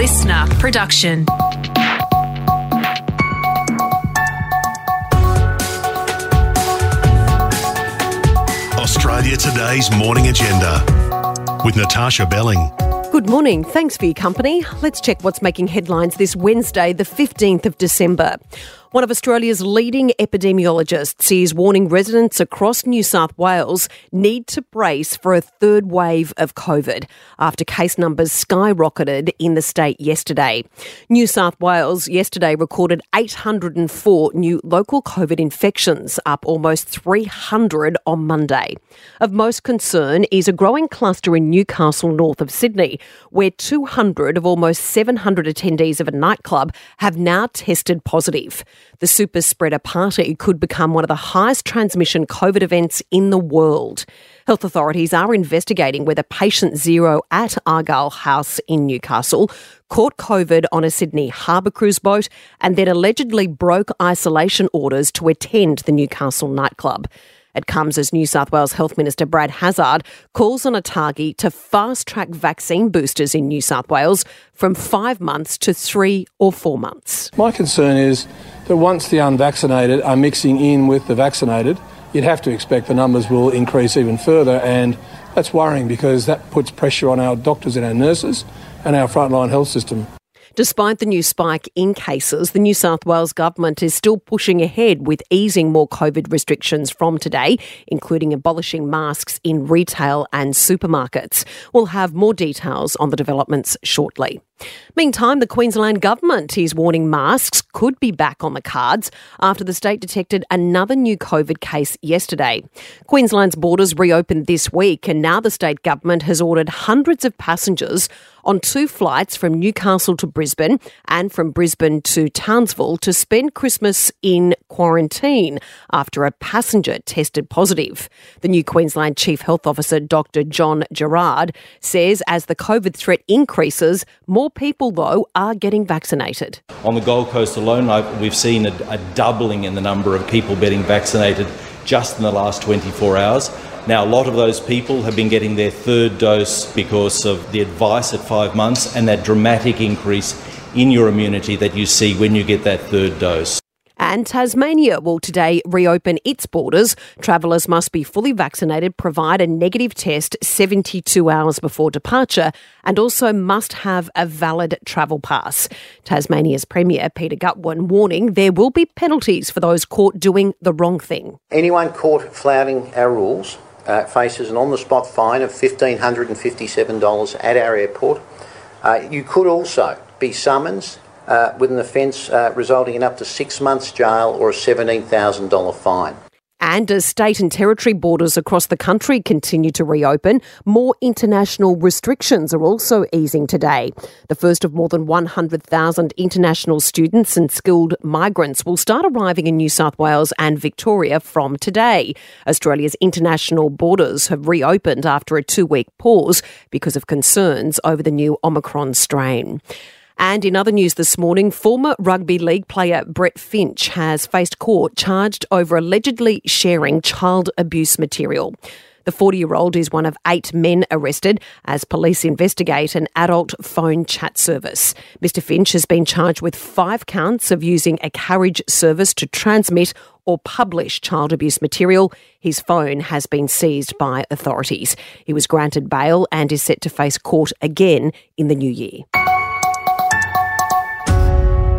listener production. Australia Today's morning agenda with Natasha Belling. Good morning. Thanks for your company. Let's check what's making headlines this Wednesday, the 15th of December. One of Australia's leading epidemiologists is warning residents across New South Wales need to brace for a third wave of COVID after case numbers skyrocketed in the state yesterday. New South Wales yesterday recorded 804 new local COVID infections, up almost 300 on Monday. Of most concern is a growing cluster in Newcastle, north of Sydney, where 200 of almost 700 attendees of a nightclub have now tested positive. The super spreader party could become one of the highest transmission COVID events in the world. Health authorities are investigating whether patient zero at Argyle House in Newcastle caught COVID on a Sydney harbour cruise boat and then allegedly broke isolation orders to attend the Newcastle nightclub. It comes as New South Wales Health Minister Brad Hazzard calls on ATAGI to fast track vaccine boosters in New South Wales from five months to three or four months. My concern is that once the unvaccinated are mixing in with the vaccinated, you'd have to expect the numbers will increase even further, and that's worrying because that puts pressure on our doctors and our nurses and our frontline health system. Despite the new spike in cases, the New South Wales government is still pushing ahead with easing more COVID restrictions from today, including abolishing masks in retail and supermarkets. We'll have more details on the developments shortly. Meantime, the Queensland government is warning masks could be back on the cards after the state detected another new COVID case yesterday. Queensland's borders reopened this week, and now the state government has ordered hundreds of passengers on two flights from Newcastle to Brisbane and from Brisbane to Townsville to spend Christmas in quarantine after a passenger tested positive. The new Queensland Chief Health Officer, Dr. John Gerrard, says as the COVID threat increases, more people, though, are getting vaccinated. On the Gold Coast alone, we've seen a, a doubling in the number of people getting vaccinated just in the last 24 hours. Now, a lot of those people have been getting their third dose because of the advice at five months and that dramatic increase in your immunity that you see when you get that third dose. And Tasmania will today reopen its borders. Travellers must be fully vaccinated, provide a negative test 72 hours before departure, and also must have a valid travel pass. Tasmania's Premier Peter Gutwein warning there will be penalties for those caught doing the wrong thing. Anyone caught flouting our rules uh, faces an on the spot fine of $1,557 at our airport. Uh, you could also be summoned uh, with an offence uh, resulting in up to six months jail or a $17,000 fine. And as state and territory borders across the country continue to reopen, more international restrictions are also easing today. The first of more than 100,000 international students and skilled migrants will start arriving in New South Wales and Victoria from today. Australia's international borders have reopened after a two week pause because of concerns over the new Omicron strain. And in other news this morning, former rugby league player Brett Finch has faced court charged over allegedly sharing child abuse material. The 40 year old is one of eight men arrested as police investigate an adult phone chat service. Mr. Finch has been charged with five counts of using a carriage service to transmit or publish child abuse material. His phone has been seized by authorities. He was granted bail and is set to face court again in the new year.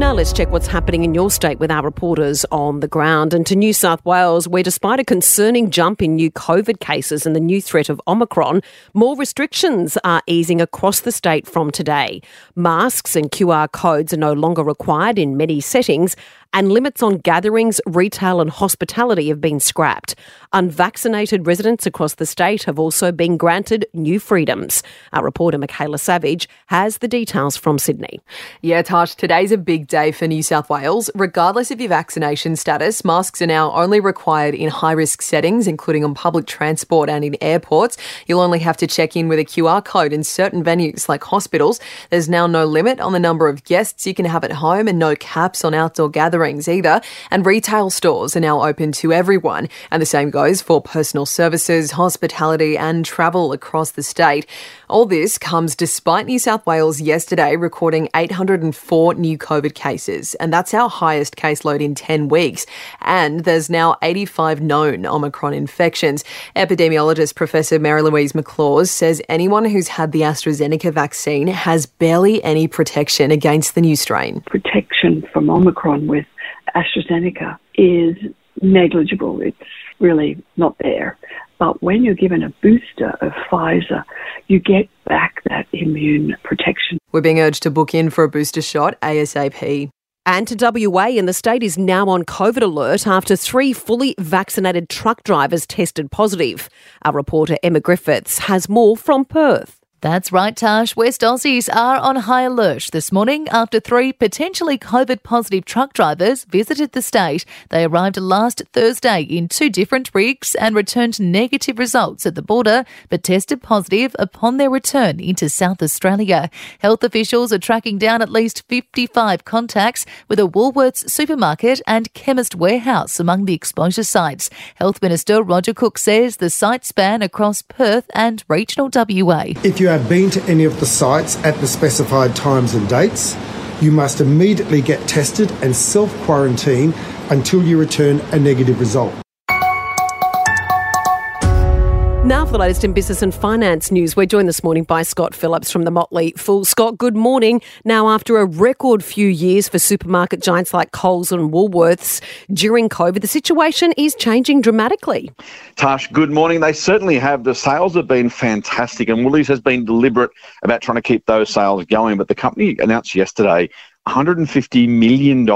Now let's check what's happening in your state with our reporters on the ground and to New South Wales, where despite a concerning jump in new COVID cases and the new threat of Omicron, more restrictions are easing across the state from today. Masks and QR codes are no longer required in many settings, and limits on gatherings, retail, and hospitality have been scrapped. Unvaccinated residents across the state have also been granted new freedoms. Our reporter Michaela Savage has the details from Sydney. Yeah, Tash, today's a big day for New South Wales. Regardless of your vaccination status, masks are now only required in high risk settings, including on public transport and in airports. You'll only have to check in with a QR code in certain venues like hospitals. There's now no limit on the number of guests you can have at home and no caps on outdoor gatherings either. And retail stores are now open to everyone. And the same goes for personal services, hospitality, and travel across the state. All this comes despite New South Wales yesterday recording 804 new COVID cases, and that's our highest caseload in 10 weeks. And there's now 85 known Omicron infections. Epidemiologist Professor Mary Louise McLaws says anyone who's had the AstraZeneca vaccine has barely any protection against the new strain. Protection from Omicron with AstraZeneca is negligible. It's really not there. But when you're given a booster of Pfizer, you get back that immune protection. We're being urged to book in for a booster shot ASAP. And to WA, and the state is now on COVID alert after three fully vaccinated truck drivers tested positive. Our reporter Emma Griffiths has more from Perth. That's right, Tash. West Aussies are on high alert this morning after three potentially COVID positive truck drivers visited the state. They arrived last Thursday in two different rigs and returned negative results at the border, but tested positive upon their return into South Australia. Health officials are tracking down at least 55 contacts with a Woolworths supermarket and chemist warehouse among the exposure sites. Health Minister Roger Cook says the sites span across Perth and regional WA. If you have been to any of the sites at the specified times and dates, you must immediately get tested and self quarantine until you return a negative result. Now for the latest in business and finance news, we're joined this morning by Scott Phillips from the Motley Fool. Scott, good morning. Now, after a record few years for supermarket giants like Coles and Woolworths during COVID, the situation is changing dramatically. Tash, good morning. They certainly have. The sales have been fantastic, and Woolies has been deliberate about trying to keep those sales going. But the company announced yesterday $150 million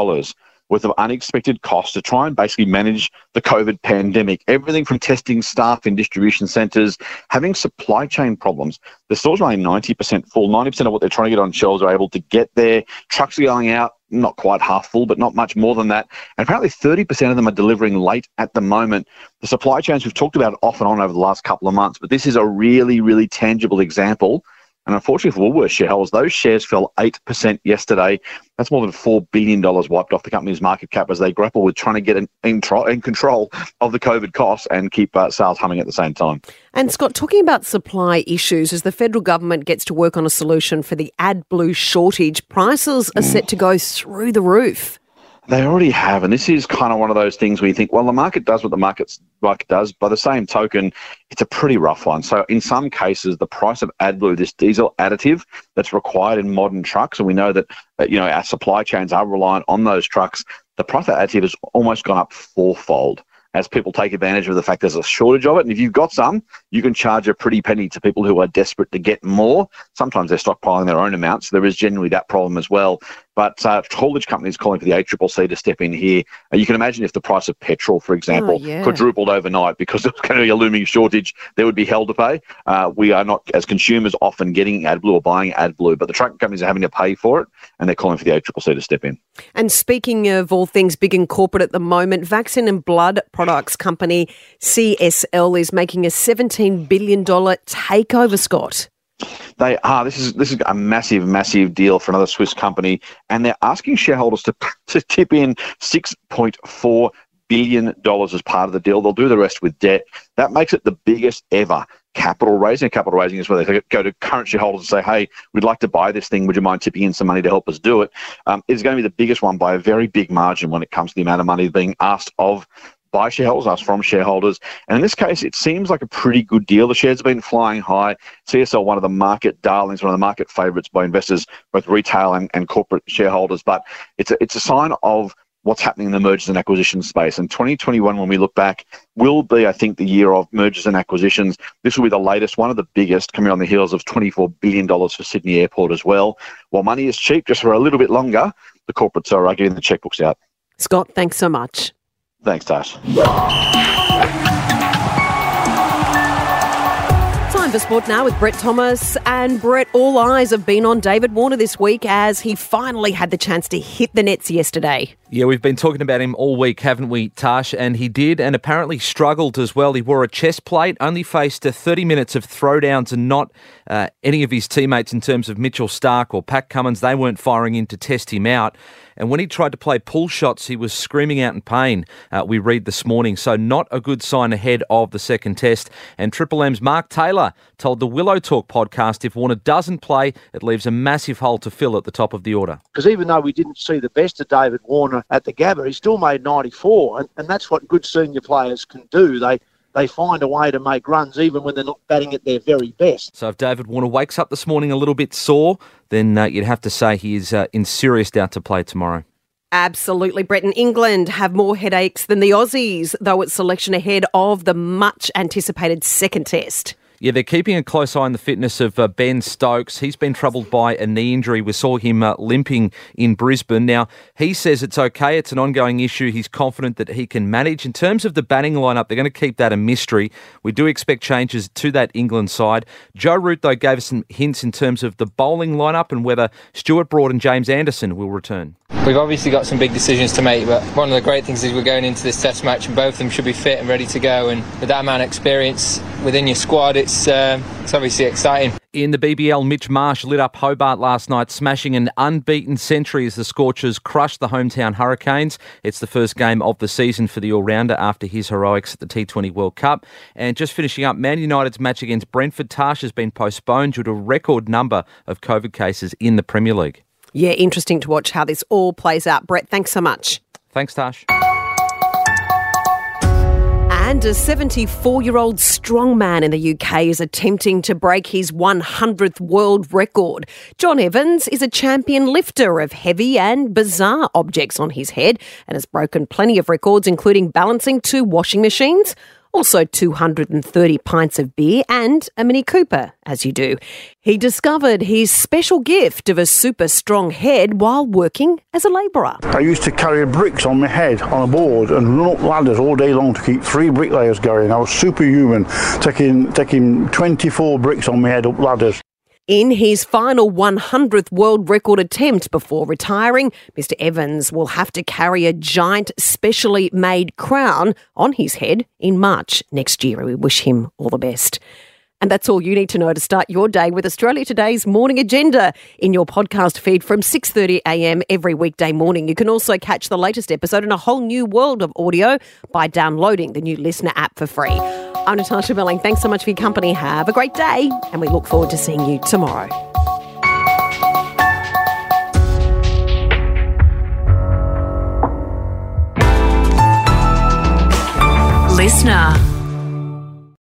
worth of unexpected costs to try and basically manage the COVID pandemic. Everything from testing staff in distribution centres, having supply chain problems. The stores are only 90% full. 90% of what they're trying to get on shelves are able to get there. Trucks are going out, not quite half full, but not much more than that. And apparently 30% of them are delivering late at the moment. The supply chains we've talked about off and on over the last couple of months, but this is a really, really tangible example and unfortunately for Woolworths shareholders, those shares fell 8% yesterday. That's more than $4 billion wiped off the company's market cap as they grapple with trying to get in, in, in control of the COVID costs and keep uh, sales humming at the same time. And Scott, talking about supply issues, as the federal government gets to work on a solution for the AdBlue shortage, prices are set to go through the roof. They already have, and this is kind of one of those things where you think, well, the market does what the market's market does. By the same token, it's a pretty rough one. So in some cases, the price of AdBlue, this diesel additive that's required in modern trucks, and we know that, that you know our supply chains are reliant on those trucks. The price of additive has almost gone up fourfold as people take advantage of the fact there's a shortage of it. And if you've got some, you can charge a pretty penny to people who are desperate to get more. Sometimes they're stockpiling their own amounts. So there is generally that problem as well. But uh, haulage companies calling for the ACCC to step in here. Uh, you can imagine if the price of petrol, for example, oh, yeah. quadrupled overnight because there's going to be a looming shortage, there would be hell to pay. Uh, we are not, as consumers, often getting AdBlue or buying AdBlue, but the truck companies are having to pay for it, and they're calling for the ACCC to step in. And speaking of all things big and corporate at the moment, vaccine and blood products company CSL is making a $17 billion takeover, Scott. They are. This is this is a massive, massive deal for another Swiss company, and they're asking shareholders to to tip in six point four billion dollars as part of the deal. They'll do the rest with debt. That makes it the biggest ever capital raising. Capital raising is where they go to current shareholders and say, "Hey, we'd like to buy this thing. Would you mind tipping in some money to help us do it?" Um, it's going to be the biggest one by a very big margin when it comes to the amount of money being asked of by shareholders, us from shareholders. And in this case, it seems like a pretty good deal. The shares have been flying high. CSL, one of the market darlings, one of the market favourites by investors, both retail and, and corporate shareholders. But it's a, it's a sign of what's happening in the mergers and acquisitions space. And 2021, when we look back, will be, I think, the year of mergers and acquisitions. This will be the latest, one of the biggest, coming on the heels of $24 billion for Sydney Airport as well. While money is cheap, just for a little bit longer, the corporates are getting the checkbooks out. Scott, thanks so much. Thanks, Tash. Time for sport now with Brett Thomas. And Brett, all eyes have been on David Warner this week as he finally had the chance to hit the nets yesterday. Yeah, we've been talking about him all week, haven't we, Tash? And he did, and apparently struggled as well. He wore a chest plate, only faced 30 minutes of throwdowns, and not uh, any of his teammates in terms of Mitchell Starc or Pat Cummins. They weren't firing in to test him out. And when he tried to play pull shots, he was screaming out in pain, uh, we read this morning. So, not a good sign ahead of the second test. And Triple M's Mark Taylor told the Willow Talk podcast if Warner doesn't play, it leaves a massive hole to fill at the top of the order. Because even though we didn't see the best of David Warner at the Gabba, he still made 94, and, and that's what good senior players can do. They they find a way to make runs even when they're not batting at their very best. So if David Warner wakes up this morning a little bit sore, then uh, you'd have to say he is uh, in serious doubt to play tomorrow. Absolutely. Breton England have more headaches than the Aussies, though it's selection ahead of the much anticipated second test. Yeah, they're keeping a close eye on the fitness of uh, Ben Stokes. He's been troubled by a knee injury. We saw him uh, limping in Brisbane. Now, he says it's okay. It's an ongoing issue. He's confident that he can manage. In terms of the batting lineup, they're going to keep that a mystery. We do expect changes to that England side. Joe Root, though, gave us some hints in terms of the bowling lineup and whether Stuart Broad and James Anderson will return. We've obviously got some big decisions to make, but one of the great things is we're going into this test match and both of them should be fit and ready to go. And with that amount of experience within your squad, it's, uh, it's obviously exciting. In the BBL, Mitch Marsh lit up Hobart last night, smashing an unbeaten century as the Scorchers crushed the hometown Hurricanes. It's the first game of the season for the all rounder after his heroics at the T20 World Cup. And just finishing up, Man United's match against Brentford Tash has been postponed due to a record number of COVID cases in the Premier League. Yeah, interesting to watch how this all plays out. Brett, thanks so much. Thanks, Tash. And a 74 year old strongman in the UK is attempting to break his 100th world record. John Evans is a champion lifter of heavy and bizarre objects on his head and has broken plenty of records, including balancing two washing machines, also 230 pints of beer and a Mini Cooper, as you do. He discovered his special gift of a super strong head while working as a labourer. I used to carry bricks on my head on a board and run up ladders all day long to keep three bricklayers going. I was superhuman, taking taking 24 bricks on my head up ladders. In his final 100th world record attempt before retiring, Mr. Evans will have to carry a giant, specially made crown on his head in March next year. We wish him all the best. And that's all you need to know to start your day with Australia Today's morning agenda in your podcast feed from 6:30 a.m. every weekday morning. You can also catch the latest episode in a whole new world of audio by downloading the new Listener app for free. I'm Natasha Belling. Thanks so much for your company. Have a great day, and we look forward to seeing you tomorrow. Listener.